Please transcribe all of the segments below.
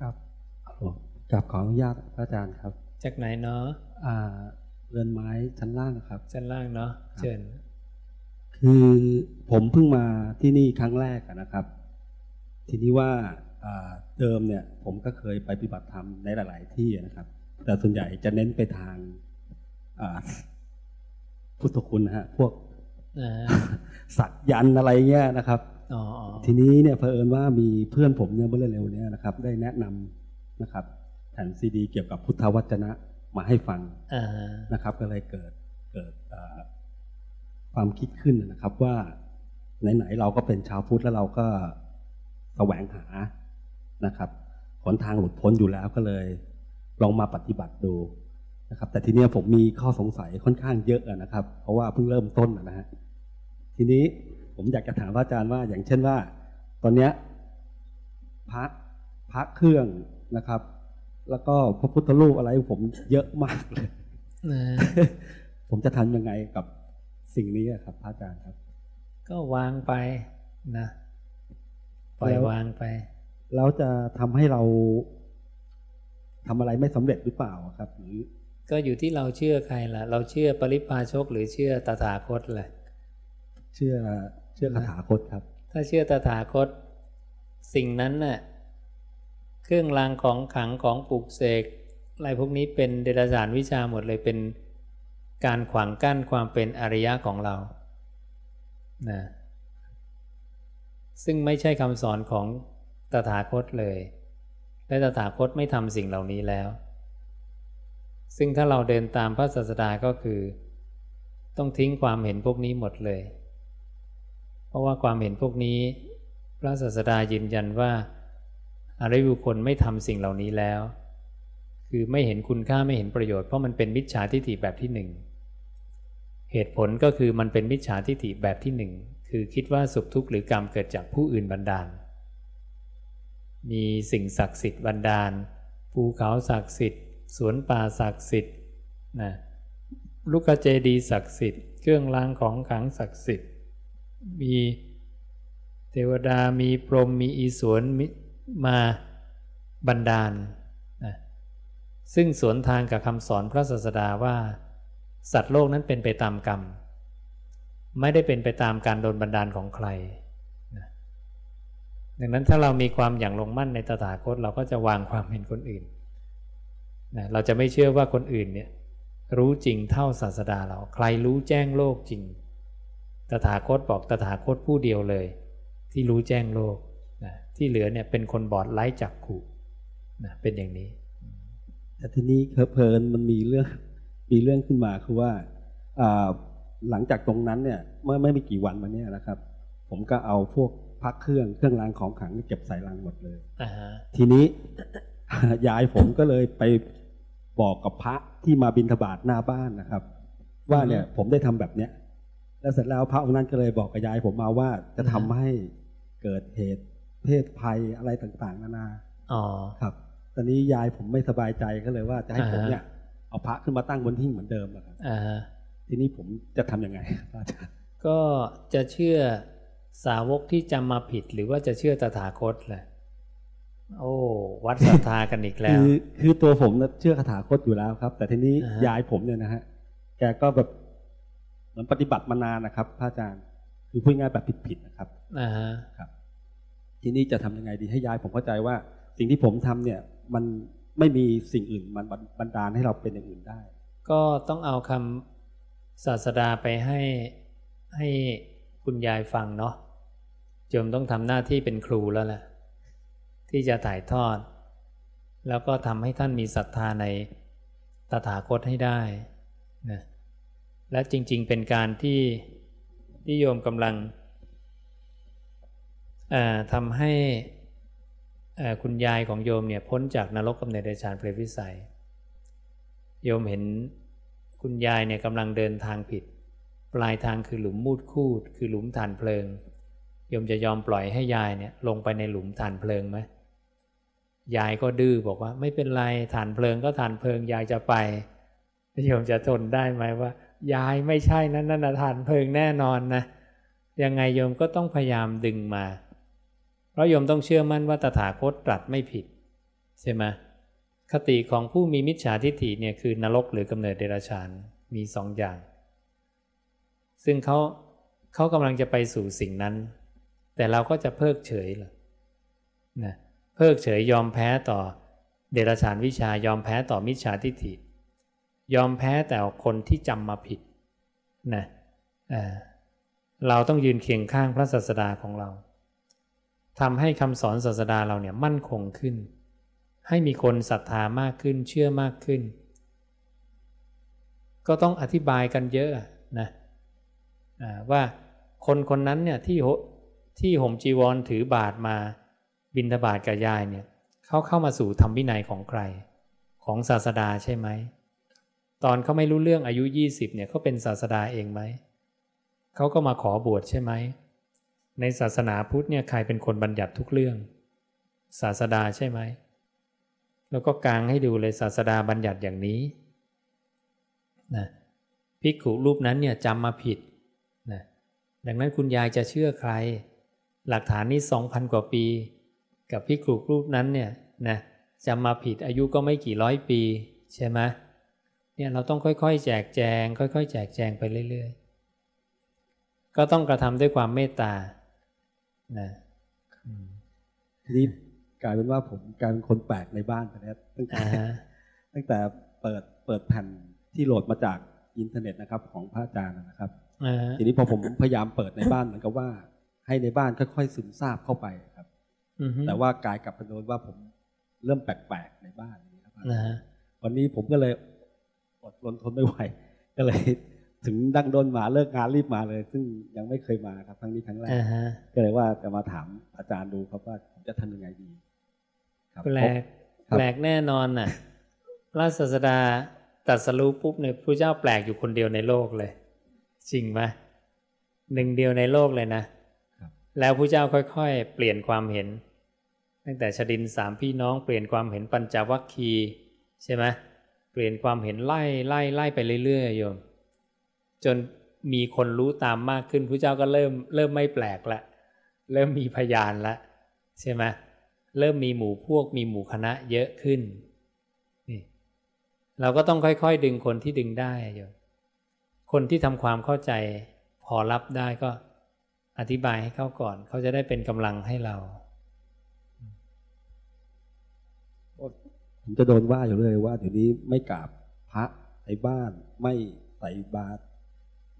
ครับกับขออนุญาตพระอาจารย์ครับ จากไหนเนาะอ่าเรือนไม้ชั้นล่างครับ ชั้นล่างเนาะเชิญคือผมเพิ่งมาที่นี่ครั้งแรกอะนะครับ ทีนี้ว่าอ่าเดิมเนี่ย ผมก็เคยไปปฏิบัติธรรมในหลาย ๆ ที่นะครับ แต่ส่วนใหญ่จะเน้นไปทางอ่าพุทธคุณนะฮะพวกอ่าสักยันต์อะไรเงี้ยนะครับอ๋ออ๋อ ทีนี้เนี่ยเผอิญว่ามีเพื่อนผมเนี่ยเมื่อเร็วๆเนี้นะครับ ได้แนะนำนะครับแผ่นซีดี เกี่ยวกับพุทธวจนะมาให้ฟังอ่านะครับ ก็เลยเกิดเกิดเอ่อความคิดขึ้นนะครับว่าไหนๆเราก็เป็นชาวพุทธแล้วเราก็แสวงหานะครับหนทางหลุดพ้นอยู่แล้วก็เลย ลองมาปฏิบัติดูนะครับ แต่ทีเนี้ยผมมีข้อสงสัยค่อนข้างเยอะอะนะครับ เพราะว่าเพิ่งเริ่มต้นอะนะฮะทีนี้ ผมอยากจะถามพระอาจารย์ว่า อย่างเช่นว่า ตอนเนี้ยพระพระเครื่องนะครับ แล้วก็พระพุทธรูปอะไรของผมเยอะมากเลยนะผมจะทำยังไงกับสิ่งนี้อะครับพระอาจารย์ครับ ก็วางไปนะปล่อยแล้ววางไป แล้วจะทำให้เราทำอะไรไม่สำเร็จหรือเปล่าครับหรือก็อยู่ที่เราเชื่อใครล่ะ เราเชื่อปริพาชกหรือเชื่อตถาคตแหละเชื่อ เชื่อคาถาคตครับ ถ้าเชื่อตถาคต สิ่งนั้นน่ะเครื่องรางของขลังของปลูกเสกอะไรพวกนี้เป็นเดรัจฉานวิชาหมดเลยเป็นการขวางกั้นความเป็นอริยะของเรานะซึ่งไม่ใช่คำสอนของตถาคตเลย และตถาคตไม่ทำสิ่งเหล่านี้แล้ว ซึ่งถ้าเราเดินตามพระศาสดาก็คือ ต้องทิ้งความเห็นพวกนี้หมดเลยเพ ราะว่าความเห็นพวกนี้ พระศาสดายืนยันว่าอริยบุคคลไม่ทำสิ่งเหล่านี้แล้ว คือไม่เห็นคุณค่าไม่เห็นประโยชน์เพราะมันเป็นมิจฉาทิฏฐิแบบที่หนึ่งเหตุผลก็คือมันเป็นมิจฉาทิฏฐิแบบที่หนึ่งคือคิดว่าสุขทุกข์หรือกรรมเกิดจากผู้อื่นบันดาล มีสิ่งศักดิ์สิทธิ์บันดาล ภูเขาศักดิ์สิทธิ์ สวนป่าศักดิ์สิทธิ์นะลูกเจดีศักดิ์สิทธิ์ เครื่องรางของขลังศักดิ์สิทธิ์ มีเทวดามีพรหมมีอีสวนมิมาบันดาลนะซึ่งสวนทางกับคำสอนพระศาสดาว่า สัตว์โลกนั้นเป็นไปตามกรรม ไม่ได้เป็นไปตามการโดนบันดาลของใครนะดังนั้นถ้าเรามีความอย่างลงมั่นในตถาคตเราก็จะวางความเห็นคนอื่นนะเราจะไม่เชื่อว่าคนอื่นเนี่ยรู้จริงเท่าศาสดาเราใครรู้แจ้งโลกจริง ตถาคตบอกตถาคตผู้เดียวเลย ที่รู้แจ้งโลกนะที่เหลือเนี่ยเป็นคนบอดไร้จักขู่นะเป็นอย่างนี้ แต่ทีนี้เพลินมันมีเรื่องมีเรื่องขึ้นมาคือว่าอ่าหลังจากตรงนั้นเนี่ยเมื่อไม่มีกี่วันมาเนี่ยนะครับ ผมก็เอาพวกพักเครื่องเครื่องรางของขลังเก็บใส่ลังหมดเลยอ่าฮะทีนี้ยายผมก็เลยไปบอกกับพระที่มาบิณฑบาตหน้าบ้านนะครับ ว่าเนี่ยผมได้ทำแบบเนี้ย แล้วเสร็จแล้วพระองค์นั้นก็เลยบอกกับยายผมมาว่าจะทำให้เกิดเหตุเพศภัยอะไรต่างๆ นานาอ๋อครับ ตอนนี้ยายผมไม่สบายใจก็เลยว่าจะให้ผมอ่าฮะเนี่ยเอาพระขึ้นมาตั้งบนหิ้งเหมือนเดิมอะครับอ่าฮะทีนี้ผมจะทำยังไงอาจารย์ก็จะเชื่อสาวกที่จำมาผิดหรือว่าจะเชื่อตถาคตแหละโอ้วัดศรัทธากันอีกแล้คืวอคือตัวผมน่ะเชื่อคาถาคตอยู่แล้วครับ แต่ทีนี้อ่าฮะยายผมเนี่ยนะฮะแกก็แบบเห มือนปฏิบัติมานานนะครับพระอาจารย์คือพูดง่ายๆแบบผิดๆนะครับอ่าฮะครับ ทีนี้จะทำยังไงดีให้ยายผมเข้าใจว่า สิ่งที่ผมทำเนี่ย มันไม่มีสิ่งอื่นมันบันดาลให้เราเป็นอย่างอื่นได้ ก็ต้องเอาคำศาสดาไปให้ให้คุณยายฟังเนาะโยมต้องทำหน้าที่เป็นครูแล้วแหละที่จะถ่ายทอด แล้วก็ทำให้ท่านมีศรัทธาในตถาคตให้ได้นะ และจริง ๆ เป็นการที่ที่โยมกำลังทำให้คุณยายของโยมเนี่ยพ้นจากนรกกำเนิดเดชานเปรตวิสัย โยมเห็นคุณยายเนี่ยกำลังเดินทางผิด ปลายทางคือหลุมมูดคูด คือหลุมฐานเพลิง โยมจะยอมปล่อยให้ยายเนี่ยลงไปในหลุมฐานเพลิงไหมยายก็ดื้อบอกว่าไม่เป็นไรฐานเพลิงก็ฐานเพลิงยายจะไปโยมจะทนได้ไหมว่า ยายไม่ใช่นั่นนั่นนะฐานเพลิงแน่นอนนะยังไงโยมก็ต้องพยายามดึงมา เพราะโยมต้องเชื่อมั่นว่าตถาคตตรัสไม่ผิด ใช่ไหมคติของผู้มีมิจฉาทิฏฐิเนี่ยคือนรกหรือกำเนิดเดรัจฉานมีสองอย่าง ซึ่งเขาเขากำลังจะไปสู่สิ่งนั้น แต่เราก็จะเพิกเฉยเลยนะเพิกเฉยยอมแพ้ต่อเดรัจฉานวิชายอมแพ้ต่อมิจฉาทิฏฐิ ยอมแพ้แต่คนที่จำมาผิดนะเราต้องยืนเคียงข้างพระศาสดาของเราทำให้คำสอนศาสดาเราเนี่ยมั่นคงขึ้น ให้มีคนศรัทธามากขึ้นเชื่อมากขึ้น ก็ต้องอธิบายกันเยอะนะว่าคนคนนั้นเนี่ยที่ที่ห่มจีวรถือบาทมาบินทบาทกับยายเนี่ยเขาเข้ามาสู่ธรรมวินัยของใครของศาสดาใช่ไหม ตอนเขาไม่รู้เรื่องอายุยี่สิบเนี่ยเขาเป็นศาสดาเองไหม เขาก็มาขอบวชใช่ไหม ในศาสนาพุทธเนี่ยใครเป็นคนบัญญัติทุกเรื่อง ศาสดาใช่ไหม แล้วก็กางให้ดูเลยศาสดาบัญญัติอย่างนี้นะภิกขุรูปนั้นเนี่ยจำมาผิดนะดังนั้นคุณยายจะเชื่อใคร หลักฐานนี้สองพันกว่าปี กับพิกรุรูปนั้นเนี่ยนะจำมาผิดอายุก็ไม่กี่ร้อยปีใช่ไหม เนี่ยเราต้องค่อยๆ แจกแจง ค่อยๆ แจกแจงไปเรื่อยๆ ก็ต้องกระทำด้วยความเมตตานะทีนี้กลายเป็นว่าผมกลายเป็นคนแปลกในบ้านไปแล้วตั้งแต่ตั้งแต่เปิดเปิดแผ่นที่โหลดมาจากอินเทอร์เน็ตนะครับ ของพระอาจารย์นะครับทีนี้พอผมพยายามเปิดในบ้านเหมือนกับว่า ให้ในบ้านค่อยๆซึมซาบเข้าไปครับแต่ว่ากายกลับไปโดนว่าผมเริ่มแปลกๆในบ้านนี้ครับวันนี้ผมก็เลย อดรนทนไม่ไหว ก็เลยถึงดังโดนมาเลิกงานรีบมาเลย ซึ่งยังไม่เคยมาครับครั้งนี้ครั้งแรกก็เลยว่าจะมาถามอาจารย์ดูครับว่าผมจะทำยังไงดีแปลกแปลกแน่นอนน่ะพระศาสดาตัดสรู้ปุ๊บเนี่ยพระเจ้าแปลกอยู่คนเดียวในโลกเลย จริงไหมหนึ่งเดียวในโลกเลยนะแล้วพระเจ้าค่อยๆ เปลี่ยนความเห็น ตั้งแต่ชดินสามพี่น้องเปลี่ยนความเห็นปัญจวัคคีใช่ไหมเปลี่ยนความเห็นไล่ไล่ไล่ไปเรื่อยๆโยม จนมีคนรู้ตามมากขึ้นพระเจ้าก็เริ่มเริ่มไม่แปลกละ เริ่มมีพยานละ ใช่ไหมเริ่มมีหมู่พวกมีหมู่คณะเยอะขึ้นนี่เราก็ต้องค่อยๆ ดึงคนที่ดึงได้โยมคนที่ทำความเข้าใจพอรับได้ก็อธิบายให้เขาก่อน เขาจะได้เป็นกำลังให้เรา ผมจะโดนว่าอยู่เลยว่าเดี๋ยวนี้ไม่กราบพระในบ้าน ไม่ใส่บาตร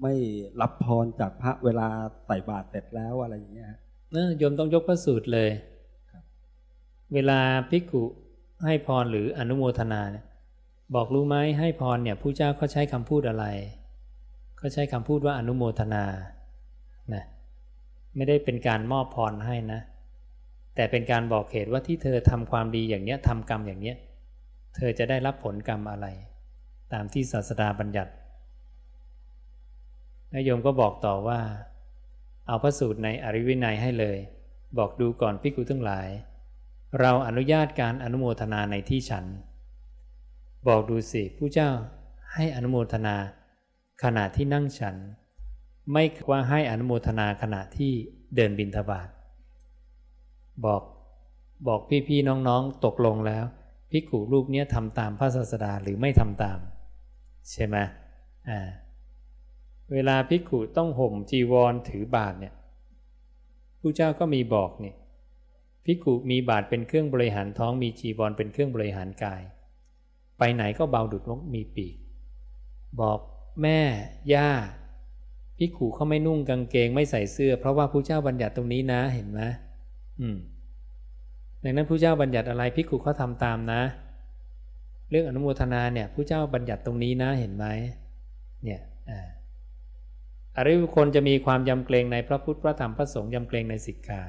ไม่รับพรจากพระเวลาใส่บาตรเสร็จแล้วอะไรอย่างเงี้ยเนอโยมต้องยกพระสูตรเลย เวลาภิกขุให้พรหรืออนุโมทนาเนี่ยบอกรู้ไหมให้พรเนี่ยผู้เจ้าเขาใช้คำพูดอะไรเขาใช้คำพูดว่าอนุโมทนานะไม่ได้เป็นการมอบพรให้นะ แต่เป็นการบอกเหตุว่าที่เธอทำความดีอย่างเนี้ยทำกรรมอย่างเนี้ย เธอจะได้รับผลกรรมอะไร ตามที่ศาสดาบัญญัตินายโยมก็บอกต่อว่า เอาพระสูตรในอริวินัยให้เลย บอกดูก่อนพิกุทั้งหลาย เราอนุญาตการอนุโมทนาในที่ฉัน บอกดูสิผู้เจ้าให้อนุโมทนาขณะที่นั่งฉัน ไม่ว่าให้อนุโมทนาขณะที่เดินบินทบาทบอกบอกพี่ๆน้องๆตกลงแล้ว ภิกขุรูปนี้ทำตามพระศาสดาหรือไม่ทำตาม ใช่ไหมอ่าเวลาภิกขุต้องห่มจีวรถือบาทเนี่ยผู้เจ้าก็มีบอกนี่ภิกขุมีบาทเป็นเครื่องบริหารท้องมีจีวรเป็นเครื่องบริหารกาย ไปไหนก็เบาดุดนกมีปีก บอกแม่ย่าภิกขุเขาไม่นุ่งกางเกงไม่ใส่เสื้อ เพราะว่าผู้เจ้าบัญญัติตรงนี้นะเห็นไหมอืม ดังนั้นผู้เจ้าบัญญัติอะไรพิกุเขาทำตามนะ เรื่องอนุโมทนาเนี่ยผู้เจ้าบัญญัติตรงนี้นะเห็นไหมเนี่ยอริบุคคลจะมีความยำเกรงในพระพุทธพระธรรมพระสงฆ์ยำเกรงในสิกขา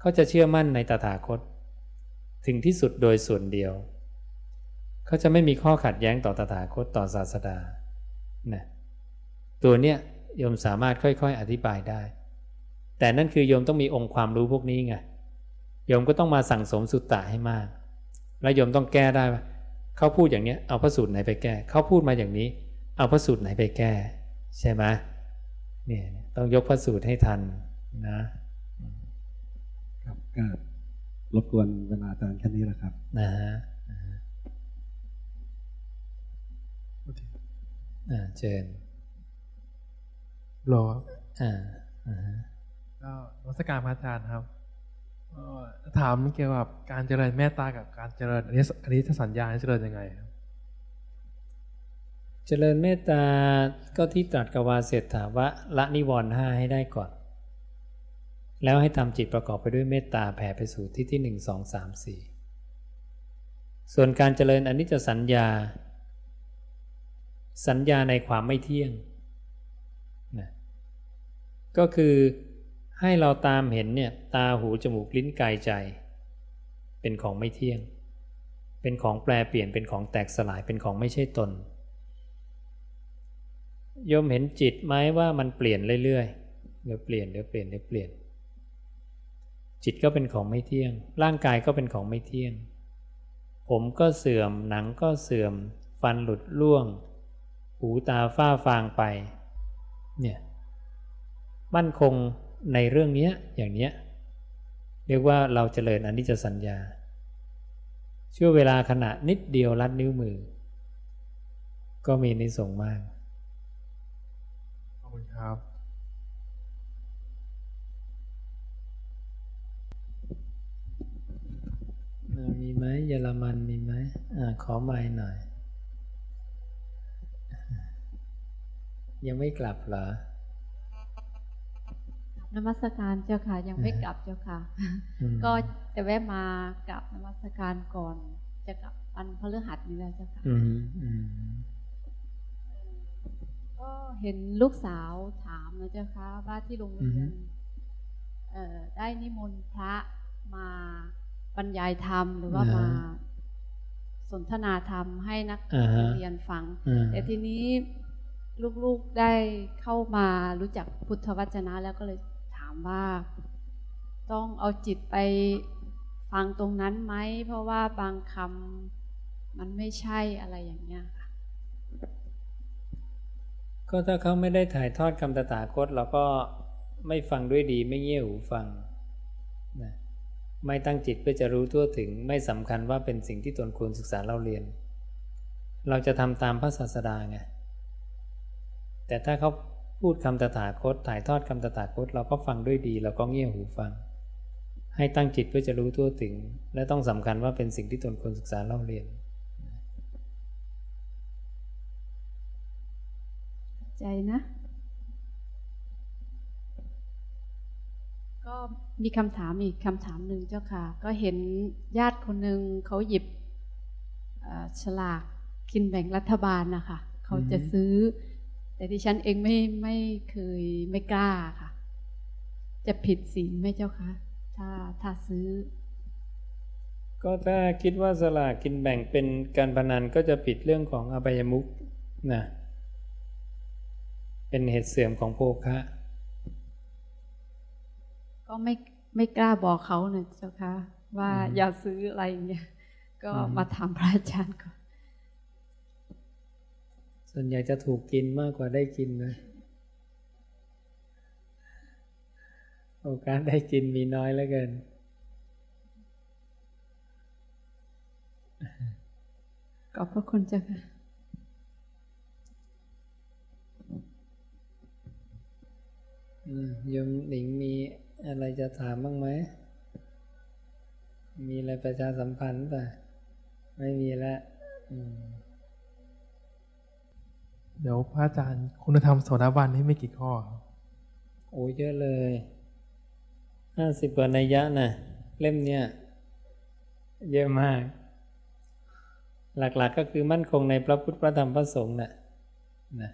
เขาจะเชื่อมั่นในตถาคต ถึงที่สุดโดยส่วนเดียว เขาจะไม่มีข้อขัดแย้งต่อตถาคตต่อศาสดานะตัวเนี้ยโยมสามารถค่อยๆอธิบายได้ แต่นั่นคือโยมต้องมีองค์ความรู้พวกนี้ไง โยมก็ต้องมาสั่งสมสุตตะให้มาก แล้วโยมต้องแก้ได้ว่าเขาพูดอย่างนี้เอาพระสูตรไหนไปแก้ เขาพูดมาอย่างนี้ เอาพระสูตรไหนไปแก้ ใช่ไหมเนี่ยต้องยกพระสูตรให้ทันนะครับก็รบกวนเวลาอาจารย์แค่นี้แหละครับนะฮะอ่าเชิญรออ่าอ่าฮะก็นมัสการพระอาจารย์ครับเอ่อ ถามเกี่ยวกับการเจริญเมตตากับการเจริญอันนี้อันนี้จะสัญญาเจริญยังไงเจริญเมตตาก็ที่ตรัสกบวาเสร็จถามว่าละนิวรณ์ห้าให้ได้ก่อน แล้วให้ทำจิตประกอบไปด้วยเมตตาแผ่ไปสู่ที่ที่หนึ่งสองสามสี่ส่วนการเจริญอนิจจสัญญา สัญญาในความไม่เที่ยงนะก็คือ ให้เราตามเห็นเนี่ยตาหูจมูกลิ้นกายใจ เป็นของไม่เที่ยง เป็นของแปรเปลี่ยนเป็นของแตกสลายเป็นของไม่ใช่ตนโยมเห็นจิตไหมว่ามันเปลี่ยนเรื่อยๆเดี๋ยวเปลี่ยนเดี๋ยวเปลี่ยนเดี๋ยวเปลี่ยน จิตก็เป็นของไม่เที่ยง ร่างกายก็เป็นของไม่เที่ยง ผมก็เสื่อมหนังก็เสื่อม ฟันหลุดร่วง หูตาฝ้าฟางไป เนี่ย มั่นคง ในเรื่องนี้อย่างเนี้ยเรียกว่าเราเจริญอนิจจสัญญา ช่วงเวลาขณะนิดเดียวลัดนิ้วมือ ก็มีนิสงส์มาก ขอบคุณครับอ่ามีไหมเยอรมันมีไหมอ่าขอไม้หน่อย ยังไม่กลับเหรอ นมัสการเจ้าค่ะ ยังไม่กลับเจ้าค่ะอืมก็จะแวะมากลับนมัสการก่อน จะกลับวันพฤหัสนี้แล้วเจ้าค่ะอืมอืมก็เห็นลูกสาวถามนะเจ้าค่ะว่าที่โรงเรียนเอ่อได้นิมนต์พระมาบรรยายธรรมหรือว่ามาสนทนาธรรมให้นักอ่าฮะเรียนฟังอืมแต่ทีนี้ลูกๆได้เข้ามารู้จักพุทธวจนะแล้วก็เลยถามว่า ต้องเอาจิตไปฟังตรงนั้นไหม เพราะว่าบางคำมันไม่ใช่อะไรอย่างเงี้ยค่ะก็ถ้าเขาไม่ได้ถ่ายทอดคำตถาคตเราก็ไม่ฟังด้วยดีไม่เงี่ยหูฟังนะไม่ตั้งจิตเพื่อจะรู้ทั่วถึงไม่สำคัญว่าเป็นสิ่งที่ตนควรศึกษาเล่าเรียน เราจะทำตามพระศาสดาไงแต่ถ้าเขา พูดคำตถาคต ถ่ายทอดคำตถาคต เราก็ฟังด้วยดีเราก็เงี่ยหูฟัง ให้ตั้งจิตเพื่อจะรู้ทั่วถึง และต้องสำคัญว่าเป็นสิ่งที่ตนควรศึกษาเล่าเรียน ใจนะ ก็มีคำถามอีกคำถามหนึ่งเจ้าค่ะ ก็เห็นญาติคนหนึ่งเขาหยิบเอ่อฉลากกินแบ่งรัฐบาลนะคะเขาจะซื้อ แต่ดิฉันเองไม่ไม่เคยไม่กล้าค่ะ จะผิดศีลไหมเจ้าคะถ้าถ้าซื้อ ก็ถ้าคิดว่าสลากกินแบ่งเป็นการพนันก็จะผิดเรื่องของอบายมุขนะเป็นเหตุเสื่อมของโภคะก็ไม่ไม่กล้าบอกเขาเนะเจ้าคะว่าอย่าซื้ออะไรอย่างเงี้ยก็มาถามพระอาจารย์ก่อน ส่วนใหญ่จะถูกกินมากกว่าได้กินนะ โอกาสได้กินมีน้อยเหลือเกิน ขอบพระคุณเจ้าค่ะอืมโยมหนิงมีอะไรจะถามบ้างไหม มีอะไรประชาสัมพันธ์ป่ะ ไม่มีแล้วอืม เดี๋ยวพระอาจารย์คุณธรรมโสดาบันนี่ไม่กี่ข้อครับโอ้เยอะเลยห้าสิบกว่านัยยะนะเล่มเนี้ยเยอะมาก หลักๆก็คือมั่นคงในพระพุทธพระธรรมพระสงฆ์น่ะนะ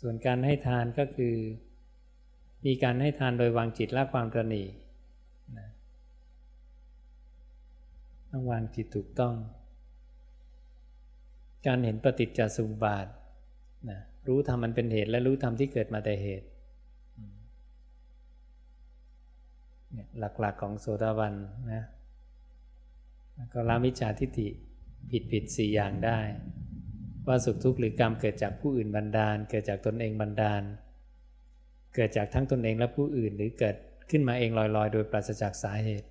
ส่วนการให้ทานก็คือ มีการให้ทานโดยวางจิตละความตระนีตนะต้องวางจิตถูกต้อง การเห็นปฏิจจสมุปบาทนะรู้ธรรมมันเป็นเหตุและรู้ธรรมที่เกิดมาแต่เหตุเนี่ยหลักๆของโสดาบันนะก็ละมิจฉาทิฏฐิผิดผิดสี่อย่างได้ ว่าสุขทุกข์หรือกรรมเกิดจากผู้อื่นบันดาล เกิดจากตนเองบันดาล เกิดจากทั้งตนเองและผู้อื่น หรือเกิดขึ้นมาเองลอยๆ โดยปราศจากสาเหตุ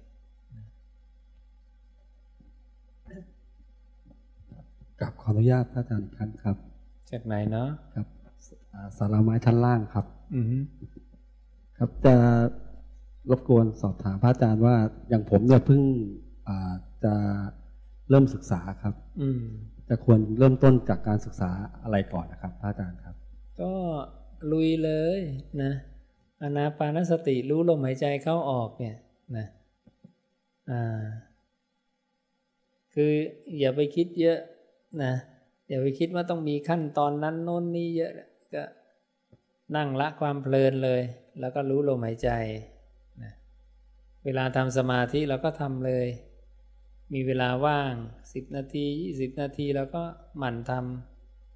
กับขออนุญาตพระอาจารย์อีกครั้งครับ จากไหนเนาะครับอ่าสาราไม้ชั้นล่างครับ อือฮึครับจะรบกวนสอบถามพระอาจารย์ว่าอย่างผมเนี่ยเพิ่งอ่าจะเริ่มศึกษาครับ อืมจะควรเริ่มต้นจากการศึกษาอะไรก่อนนะครับ พระอาจารย์ครับ ก็ลุยเลยนะอานาปานสติรู้ลมหายใจเข้าออกเนี่ยนะอ่าคืออย่าไปคิดเยอะ นะอย่าไปคิดว่าต้องมีขั้นตอนนั้นโน้นนี่เยอะก็นั่งละความเพลินเลย แล้วก็รู้ลมหายใจนะเวลาทำสมาธิเราก็ทำเลย มีเวลาว่างสิบนาทียี่สิบนาทีแล้วก็หมั่นท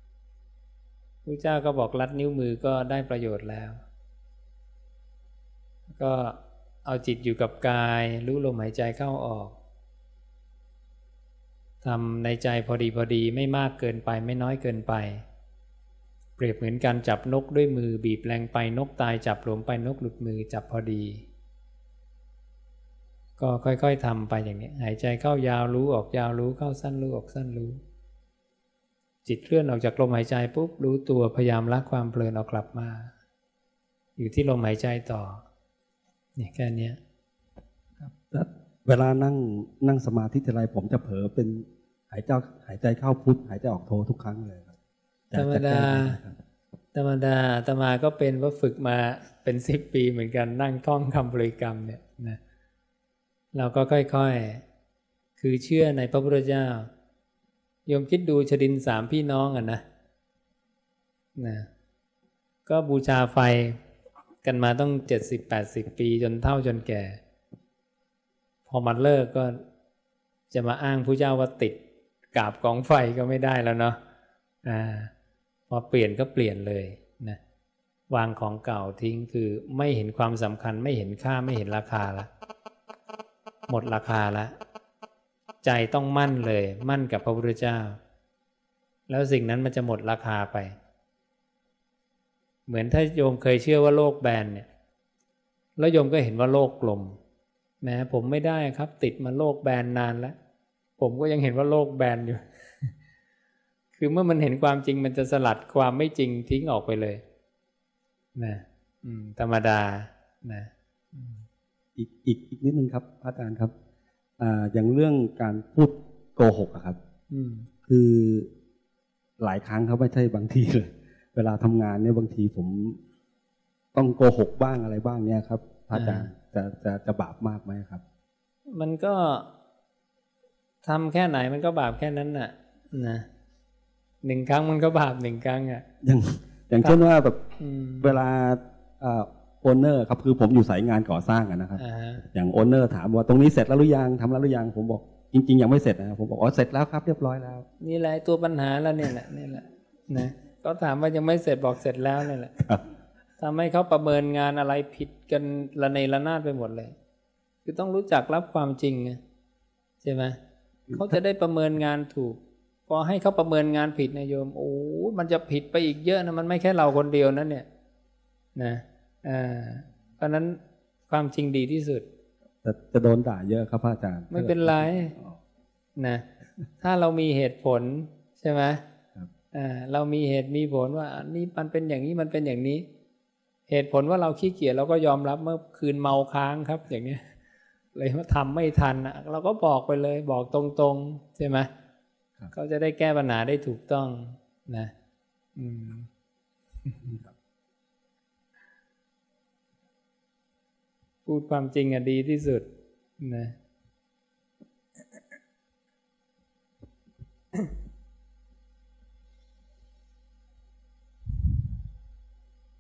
ำพระเจ้าก็บอกลัดนิ้วมือก็ได้ประโยชน์แล้ว ก็เอาจิตอยู่กับกาย รู้ลมหายใจเข้าออก ทำในใจพอดีพอดีไม่มากเกินไปไม่น้อยเกินไป เปรียบเหมือนการจับนกด้วยมือบีบแรงไปนกตายจับหลวมไปนกหลุดมือจับพอดี ก็ค่อยๆทำไปอย่างนี้หายใจเข้ายาวรู้ออกยาวรู้เข้าสั้นรู้ออกสั้นรู้ จิตเคลื่อนออกจากลมหายใจปุ๊บรู้ตัวพยายามละความเพลินเอากลับมา อยู่ที่ลมหายใจต่อเนี่ยแค่นี้เวลานั่งนั่งสมาธิทีไรผมจะเผลอเป็น หายใจหายใจเข้าพุทหายใจออกโททุกครั้งเลยครับจะธรรมจะแก้ดายังไงครับธรรมดาอาตมาก็เป็นว่าฝึกมาเป็นสิบปีเหมือนกันนั่งท่องคำบริกรรมเนี่ยนะเราก็ค่อยๆ คือเชื่อในพระพุทธเจ้าโยมคิดดูชดินสามพี่น้องอะนะนะก็บูชาไฟกันมาต้องเจ็ดสิบแปดสิบปีจนเท่าจนแก่ พอมันเลิกก็จะมาอ้างผู้เจ้าว่าติด กาบกองไฟก็ไม่ได้แล้วเนาะอ่าพอเปลี่ยนก็เปลี่ยนเลยนะวางของเก่าทิ้งคือไม่เห็นความสำคัญไม่เห็นค่าไม่เห็นราคาละหมดราคาละใจต้องมั่นเลย มั่นกับพระพุทธเจ้า แล้วสิ่งนั้นมันจะหมดราคาไป เหมือนถ้าโยมเคยเชื่อว่าโลกแบนเนี่ยแล้วโยมก็เห็นว่าโลกกลมแหมผมไม่ได้ครับ ติดมาโลกแบนนานแล้ว ผมก็ยังเห็นว่าโลกแบนอยู่ คือเมื่อมันเห็นความจริงมันจะสลัดความไม่จริงทิ้งออกไปเลย นะอืมธรรมดา นะอีกอีกอีกนิดนึงครับพระอาจารย์ครับอ่าอย่างเรื่องการพูดโกหกอะครับ อืมคือหลายครั้งครับไม่ใช่บางทีเลย เวลาทำงานเนี่ยบางทีผมต้องโกหกบ้างอะไรบ้างเนี่ยครับพระอาจารย์จะจะจะบาปมากไหมครับ มันก็ ทำแค่ไหนมันก็บาปแค่นั้นน่ะนะหนึ่งครั้งมันก็บาปหนึ่งครั้งอะอย่างอย่างเช่นว่าแบบอืมเวลา owner ครับคือผมอยู่สายงานก่อสร้างอะนะครับอ่าฮะอย่าง owner ถามว่าตรงนี้เสร็จแล้วหรือยังทำแล้วหรือยังผมบอกจริง ๆ ยังไม่เสร็จนะผมบอกอ๋อเสร็จแล้วครับเรียบร้อยแล้ว นี่แหละตัวปัญหาแล้วเนี่ยแหละนี่แหละนะเขาถามว่ายังไม่เสร็จบอกเสร็จแล้วนี่แหละครับทำให้เขาประเมินงานอะไรผิดกันระเนระนาดไปหมดเลย คือต้องรู้จักรับความจริงไงใช่ไหม เขาจะได้ประเมินงานถูก พอให้เขาประเมินงานผิดนะโยมโอ้มันจะผิดไปอีกเยอะนะมันไม่แค่เราคนเดียวนะเนี่ยนะอ่าเพราะฉะนั้นความจริงดีที่สุดแต่จะโดนด่าเยอะครับพระอาจารย์ ไม่เป็นไรนะถ้าเรามีเหตุผลใช่ไหมครับอ่าเรามีเหตุมีผลว่าอันนี้มันเป็นอย่างนี้มันเป็นอย่างนี้ เหตุผลว่าเราขี้เกียจเราก็ยอมรับเมื่อคืนเมาค้างครับ อย่างเนี้ย เลยว่าทำไม่ทันอะเราก็บอกไปเลยบอกตรงๆ ใช่ไหมเขาจะได้แก้ปัญหาได้ถูกต้องนะอืมพูดความจริงอะดีที่สุดนะ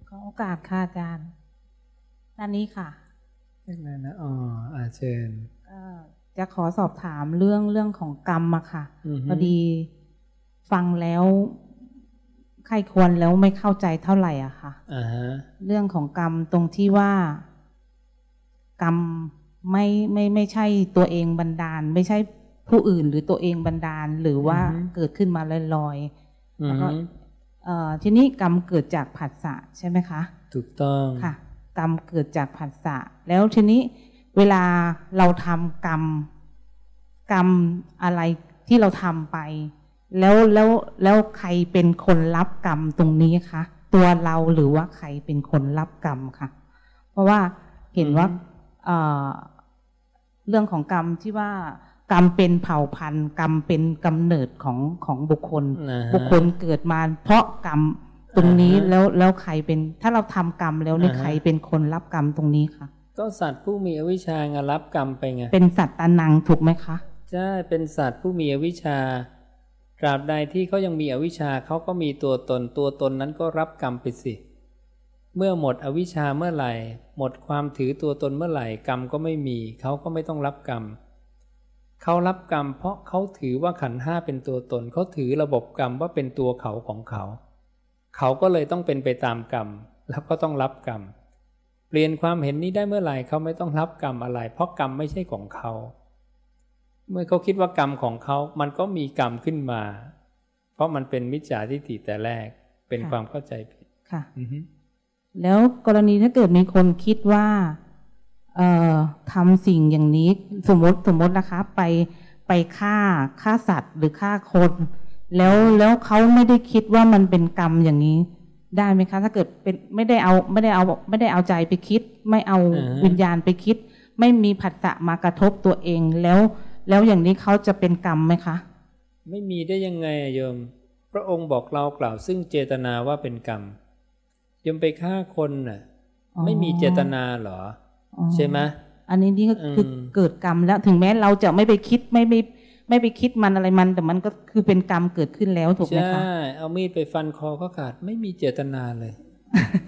ขอโอกาสค่ะอาจารย์ด้านนี้ค่ะ เรียกอะไรนะอ๋ออาเชิญเอ่อจะขอสอบถามเรื่องเรื่องของกรรมอะค่ะอือฮึพอดีฟังแล้วใครควรแล้วไม่เข้าใจเท่าไหร่อะค่ะอ่าฮะเรื่องของกรรมตรงที่ว่า กรรมไม่ไม่ไม่ใช่ตัวเองบันดาล ไม่ใช่ผู้อื่นหรือตัวเองบันดาล หรือว่าเกิดขึ้นมาลอยๆอืแล้วอก็ฮึเอ่อทีนี้กรรมเกิดจากผัสสะใช่ไหมคะ ถูกต้องค่ะ กรรมเกิดจากผัสสะแล้วทีนี้เวลาเราทำกรรม กรรมอะไรที่เราทำไป แล้วแล้วแล้วใครเป็นคนรับกรรมตรงนี้คะตัวเราหรือว่าใครเป็นคนรับกรรมคะเพราะว่าเห็นว่าเอ่อเรื่องของกรรมที่ว่ากรรมเป็นเผ่าพันธุ์ กรรมเป็นกำเนิดของของบุคคลนะฮะบุคคลเกิดมาเพราะกรรม ตรงนี้อ่าฮะแล้วแล้วใครเป็นถ้าเราทำกรรมแล้วเนี่ยอ่าฮะใครเป็นคนรับกรรมตรงนี้คะก็สัตว์ผู้มีอวิชชาไงรับกรรมไปไงเป็นสัตตานังถูกไหมคะใช่เป็นสัตว์ผู้มีอวิชชาตราบใดที่เขายังมีอวิชชาเขาก็มีตัวตนตัวตนนั้นก็รับกรรมไปสิ เมื่อหมดอวิชชาเมื่อไหร่ หมดความถือตัวตนเมื่อไหร่ กรรมก็ไม่มีเขาก็ไม่ต้องรับกรรมเขารับกรรมเพราะเขาถือว่าขันธ์ห้าเป็นตัวตนเขาถือระบบกรรมว่าเป็นตัวเขาของเขา เขาก็เลยต้องเป็นไปตามกรรม แล้วก็ต้องรับกรรม เปลี่ยนความเห็นนี้ได้เมื่อไหร่เขาไม่ต้องรับกรรมอะไร เพราะกรรมไม่ใช่ของเขา เมื่อเขาคิดว่ากรรมของเขามันก็มีกรรมขึ้นมา เพราะมันเป็นมิจฉาทิฏฐิแต่แรกเป็นค่ะความเข้าใจผิดค่ะอือฮึแล้วกรณีถ้าเกิดมีคนคิดว่าเอ่อทำสิ่งอย่างนี้สมมติสมมตินะคะ ไปไปฆ่าฆ่าสัตว์หรือฆ่าคน แล้วแล้วเขาไม่ได้คิดว่ามันเป็นกรรมอย่างนี้ ได้ไหมคะ ถ้าเกิดเป็นไม่ได้เอาไม่ได้เอาไม่ได้เอาใจไปคิด ไม่เอาอ่าฮะวิญญาณไปคิด ไม่มีผัสสะมากระทบตัวเองแล้ว แล้วอย่างนี้เขาจะเป็นกรรมไหมคะ ไม่มีได้ยังไงอะโยม พระองค์บอกเรากล่าวซึ่งเจตนาว่าเป็นกรรมโยมไปฆ่าคนน่ะอ๋อไม่มีเจตนาเหรออ๋อใช่ไหมอันนี้นี่ก็คืออมเกิดกรรมแล้วถึงแม้เราจะไม่ไปคิดไม่ไป ไม่ไปคิดมันอะไรมัน แต่มันก็คือเป็นกรรมเกิดขึ้นแล้วถูกไหมใช่คะเอามีดไปฟันคอเขาขาดไม่มีเจตนาเลย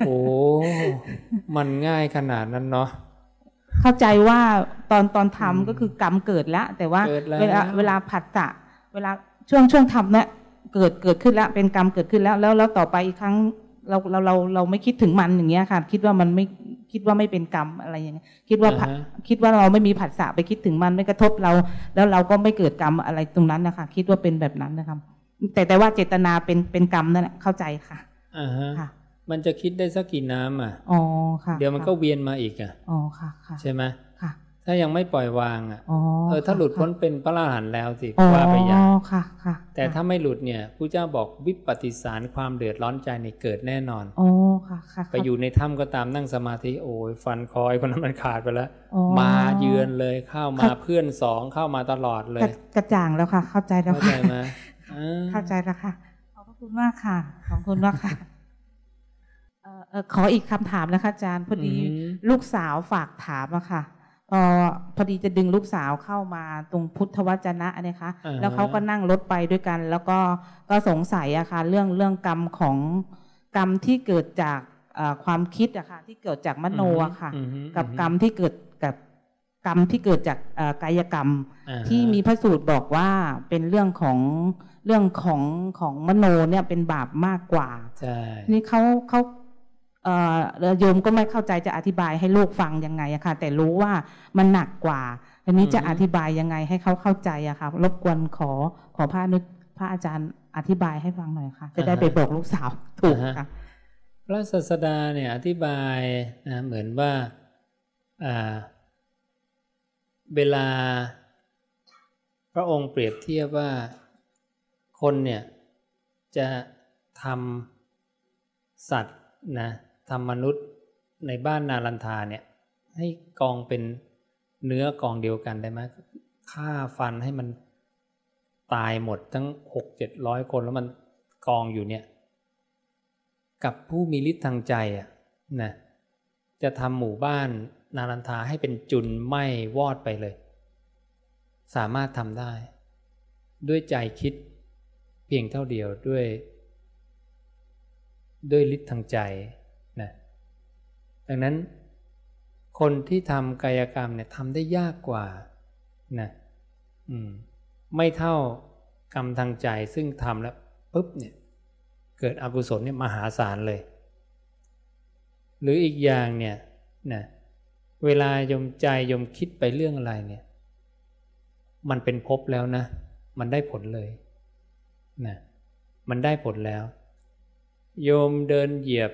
โอ้มันง่ายขนาดนั้นเนาะเข้าใจว่าตอนตอนอืมทำก็คือกรรมเกิดแล้ว แต่ว่าเกิดแล้วเวลาเวลาผัสสะเวลาช่วงช่วงทำเนี่ยเกิดเกิดขึ้นแล้วเป็นกรรมเกิดขึ้นแล้ว แล้วแล้วต่อไปอีกครั้ง เราเราเราเราไม่คิดถึงมันอย่างเงี้ยค่ะ คิดว่ามันไม่คิดว่าไม่เป็นกรรมอะไรอย่างเงี้ยคิดว่าผัสอ่าฮะคิดว่าเราไม่มีผัสสะไปคิดถึงมันไม่กระทบเรา แล้วเราก็ไม่เกิดกรรมอะไรตรงนั้นนะคะ คิดว่าเป็นแบบนั้นนะคะแต่แต่ว่าเจตนาเป็นเป็นกรรมนั่นแหละเข้าใจค่ะอ่าฮะค่ะมันจะคิดได้สักกี่น้ำอะอ๋อค่ะ เดี๋ยวมันก็เวียนมาอีกอะอ๋อค่ะค่ะใช่ไหมค่ะ ถ้ายังไม่ปล่อยวางอะอ๋อเออถ้าหลุดพ้นค่ะเป็นพระอรหันต์แล้วสิอ๋อว่าไปอย่างค่ะค่ะ แต่ถ้าไม่หลุดเนี่ยผู้เจ้าบอกวิปฏิสารความเดือดร้อนใจในเกิดแน่นอนอ๋อค่ะค่ะ ไปอยู่ในถ้ำก็ตามนั่งสมาธิโอ้ยฟันคอยคนนั้นมันขาดไปแล้วอ๋อมาเยือนเลยเข้ามาค่ะเพื่อนสองเข้ามาตลอดเลกระยกระจ่างแล้วค่ะ เข้าใจแล้วเข้าใจค่ะไหมอ่าเข้าใจแล้วค่ะขอบพระคุณมากค่ะขอบคุณมากค่ะเอ่อเอ่อขออีกคำถามนะคะอาจารย์พอดีมลูกสาวฝากถามอะค่ะ พอพอดีจะดึงลูกสาวเข้ามาตรงพุทธวจนะนะคะอ่าฮะแล้วเขาก็นั่งรถไปด้วยกัน แล้วก็ก็สงสัยอะค่ะเรื่องเรื่องกรรมของกรรมที่เกิดจากเอ่อความคิดอะค่ะที่เกิดจากมโนอะค่ะอือฮึกับอือฮึกรรมที่เกิดกับกรรมที่เกิดจากเอ่อกายกรรมอ่าฮะที่มีพระสูตรบอกว่าเป็นเรื่องของเรื่องของของมโนเนี่ยเป็นบาปมากกว่าใช่นี่เขาเขาเอ่อ โยมก็ไม่เข้าใจจะอธิบายให้ลูกฟังยังไงอะค่ะ แต่รู้ว่ามันหนักกว่าอันนี้จะอธิบายยังไงให้เขาเข้าใจอะค่ะ รบกวนขอขอพระนุพระอาจารย์อธิบายให้ฟังหน่อยค่ะ จะได้ไปบอกลูกสาวถูกค่ะพระศาสดาเนี่ยอธิบายนะเหมือนว่าอ่าเวลาพระองค์เปรียบเทียบว่าคนเนี่ยจะทำสัตว์นะ ทำมนุษย์ในบ้านนารันทาเนี่ย ให้กองเป็นเนื้อกองเดียวกันได้ไหมฆ่าฟันให้มันตายหมดทั้งหกเจ็ดร้อยคนแล้วมันกองอยู่เนี่ย กับผู้มีฤทธิ์ทางใจอะนะจะทำหมู่บ้านนารันทาให้เป็นจุนไหม้วอดไปเลย สามารถทำได้ ด้วยใจคิดเพียงเท่าเดียวด้วย ด้วยฤทธิ์ทางใจ ดังนั้นคนที่ทำกายกรรมเนี่ยทำได้ยากกว่านะอืมไม่เท่ากรรมทางใจซึ่งทำแล้วปุ๊บเนี่ยเกิดอกุศลเนี่ยมหาศาลเลย หรืออีกอย่างเนี่ยนะเวลายมใจยมคิดไปเรื่องอะไรเนี่ย มันเป็นภพแล้วนะ มันได้ผลเลยนะมันได้ผลแล้ว โยมเดินเหยียบ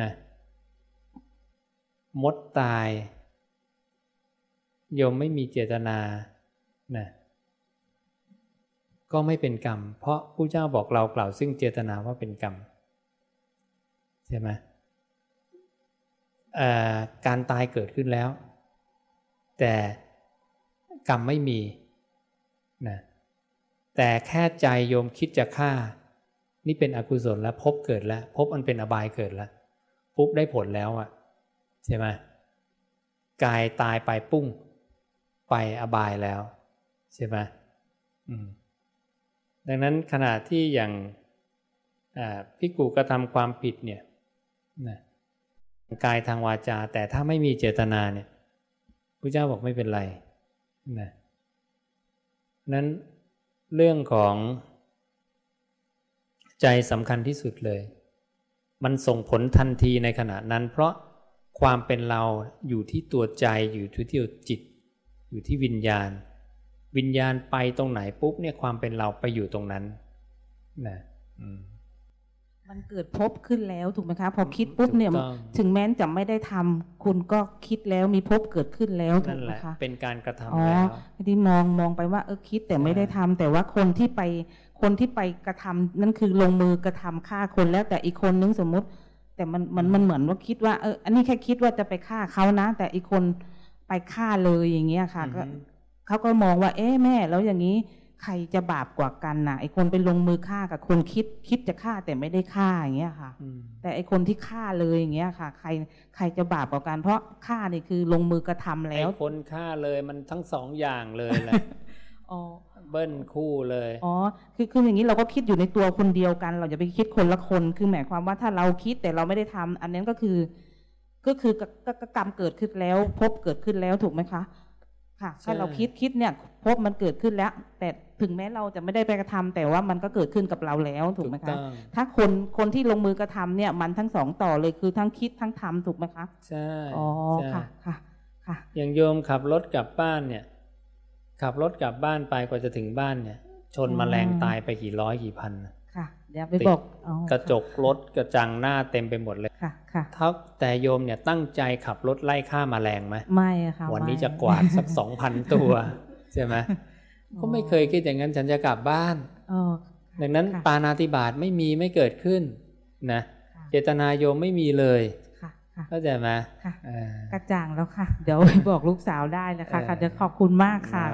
นะ มดตาย โยมไม่มีเจตนานะก็ไม่เป็นกรรม เพราะผู้เจ้าบอกเรากล่าวซึ่งเจตนาว่าเป็นกรรม ใช่ไหมการตายเกิดขึ้นแล้ว แต่กรรมไม่มีนะแต่แค่ใจโยมคิดจะฆ่า นี่เป็นอกุศลแล้วพบเกิดแล้ว พบมันเป็นอบายเกิดแล้วปุ๊บได้ผลแล้วอะ ใช่ไหมกายตายไปปุ้ง ไปอบายแล้ว ใช่ไหมดังนั้นขณะที่อย่างพิกูกระทำความผิดเนี่ยนะกายทางวาจา แต่ถ้าไม่มีเจตนาเนี่ยพระเจ้าบอกไม่เป็นไรนะนั้นเรื่องของใจสำคัญที่สุดเลย มันส่งผลทันทีในขณะนั้น เพราะ ความเป็นเราอยู่ที่ตัวใจอยู่ที่ที่จิต อยู่ที่วิญญาณ วิญญาณไปตรงไหนปุ๊บเนี่ยความเป็นเราไปอยู่ตรงนั้นนะอืมมันเกิดพบขึ้นแล้วถูกไหมคะ พอคิดปุ๊บเนี่ยถึงแม้จะไม่ได้ทำคุณก็คิดแล้วมีพบเกิดขึ้นแล้วถูกไหมคะเป็นการกระทำแล้วที่มองมองไปว่าเออคิดแต่ไม่ได้ทำแต่ว่าคนที่ไปคนที่ไปกระทำนั่นคือลงมือกระทำฆ่าคนแล้วแต่อีกคนนึงสมมุติ แต่มันมันมันเหมือนว่าคิดว่าเอออันนี้แค่คิดว่าจะไปฆ่าเขานะ แต่อีกคนไปฆ่าเลยอย่างเงี้ยค่ะก็เขาก็มองว่า เอ๊ะแม่ แล้วอย่างนี้ใครจะบาปกว่ากันนะไอคนไปลงมือฆ่ากับคนคิดคิดจะฆ่าแต่ไม่ได้ฆ่าอย่างเงี้ยค่ะ แต่ไอคนที่ฆ่าเลยอย่างเงี้ยค่ะ ใครใครจะบาปกว่ากัน เพราะฆ่านี่คือลงมือ กระทำแล้วไอคนฆ่าเลยมันทั้งสองอย่างเลยแหละอ๋อ เบิ้ลคู่เลย อ๋อ คือคืออย่างนี้เราก็คิดอยู่ในตัวคนเดียวกัน เราจะไปคิดคนละคน คือหมายความว่าถ้าเราคิดแต่เราไม่ได้ทำอันนั้นก็คือ ก็คือกรรมเกิดขึ้นแล้ว พบเกิดขึ้นแล้วถูกไหมคะ ค่ะ ถ้าเราคิดคิดเนี่ย พบมันเกิดขึ้นแล้ว แต่ถึงแม้เราจะไม่ได้ไปกระทำแต่ว่ามันก็เกิดขึ้นกับเราแล้วถูกไหมคะ ถ้าคนคนที่ลงมือกระทำเนี่ย มันทั้งสองต่อเลยคือทั้งคิดทั้งทำถูกไหมคะ ใช่ อ๋อ ค่ะ ค่ะ ค่ะ อย่างโยมขับรถกลับบ้านเนี่ย ขับรถกลับบ้านไปกว่าจะถึงบ้านเนี่ย ชนมแมลงตายไปกี่ร้อยกี่พันค่ะเดี๋ยวไปบอกกระจกรถกระจังหน้าเต็มไปหมดเลยค่ะค่ะทักแต่โยมเนี่ยตั้งใจขับรถไล่ฆ่ามาแมลงไหมไม่ค่ะวันนี้จะกวาดสักสองพันตัวใช่ไหมก็ไม่เคยคิดอย่างนั้นฉันจะกลับบ้านดังนั้นปานาติบาตไม่มีไม่เกิดขึ้นนะเจตนาโยมไม่มีเลย เข้าใจไหมกระจ่างแล้วค่ะ เดี๋ยวบอกลูกสาวได้นะคะค่ะเดี๋ยวขอบคุณมากค่ะ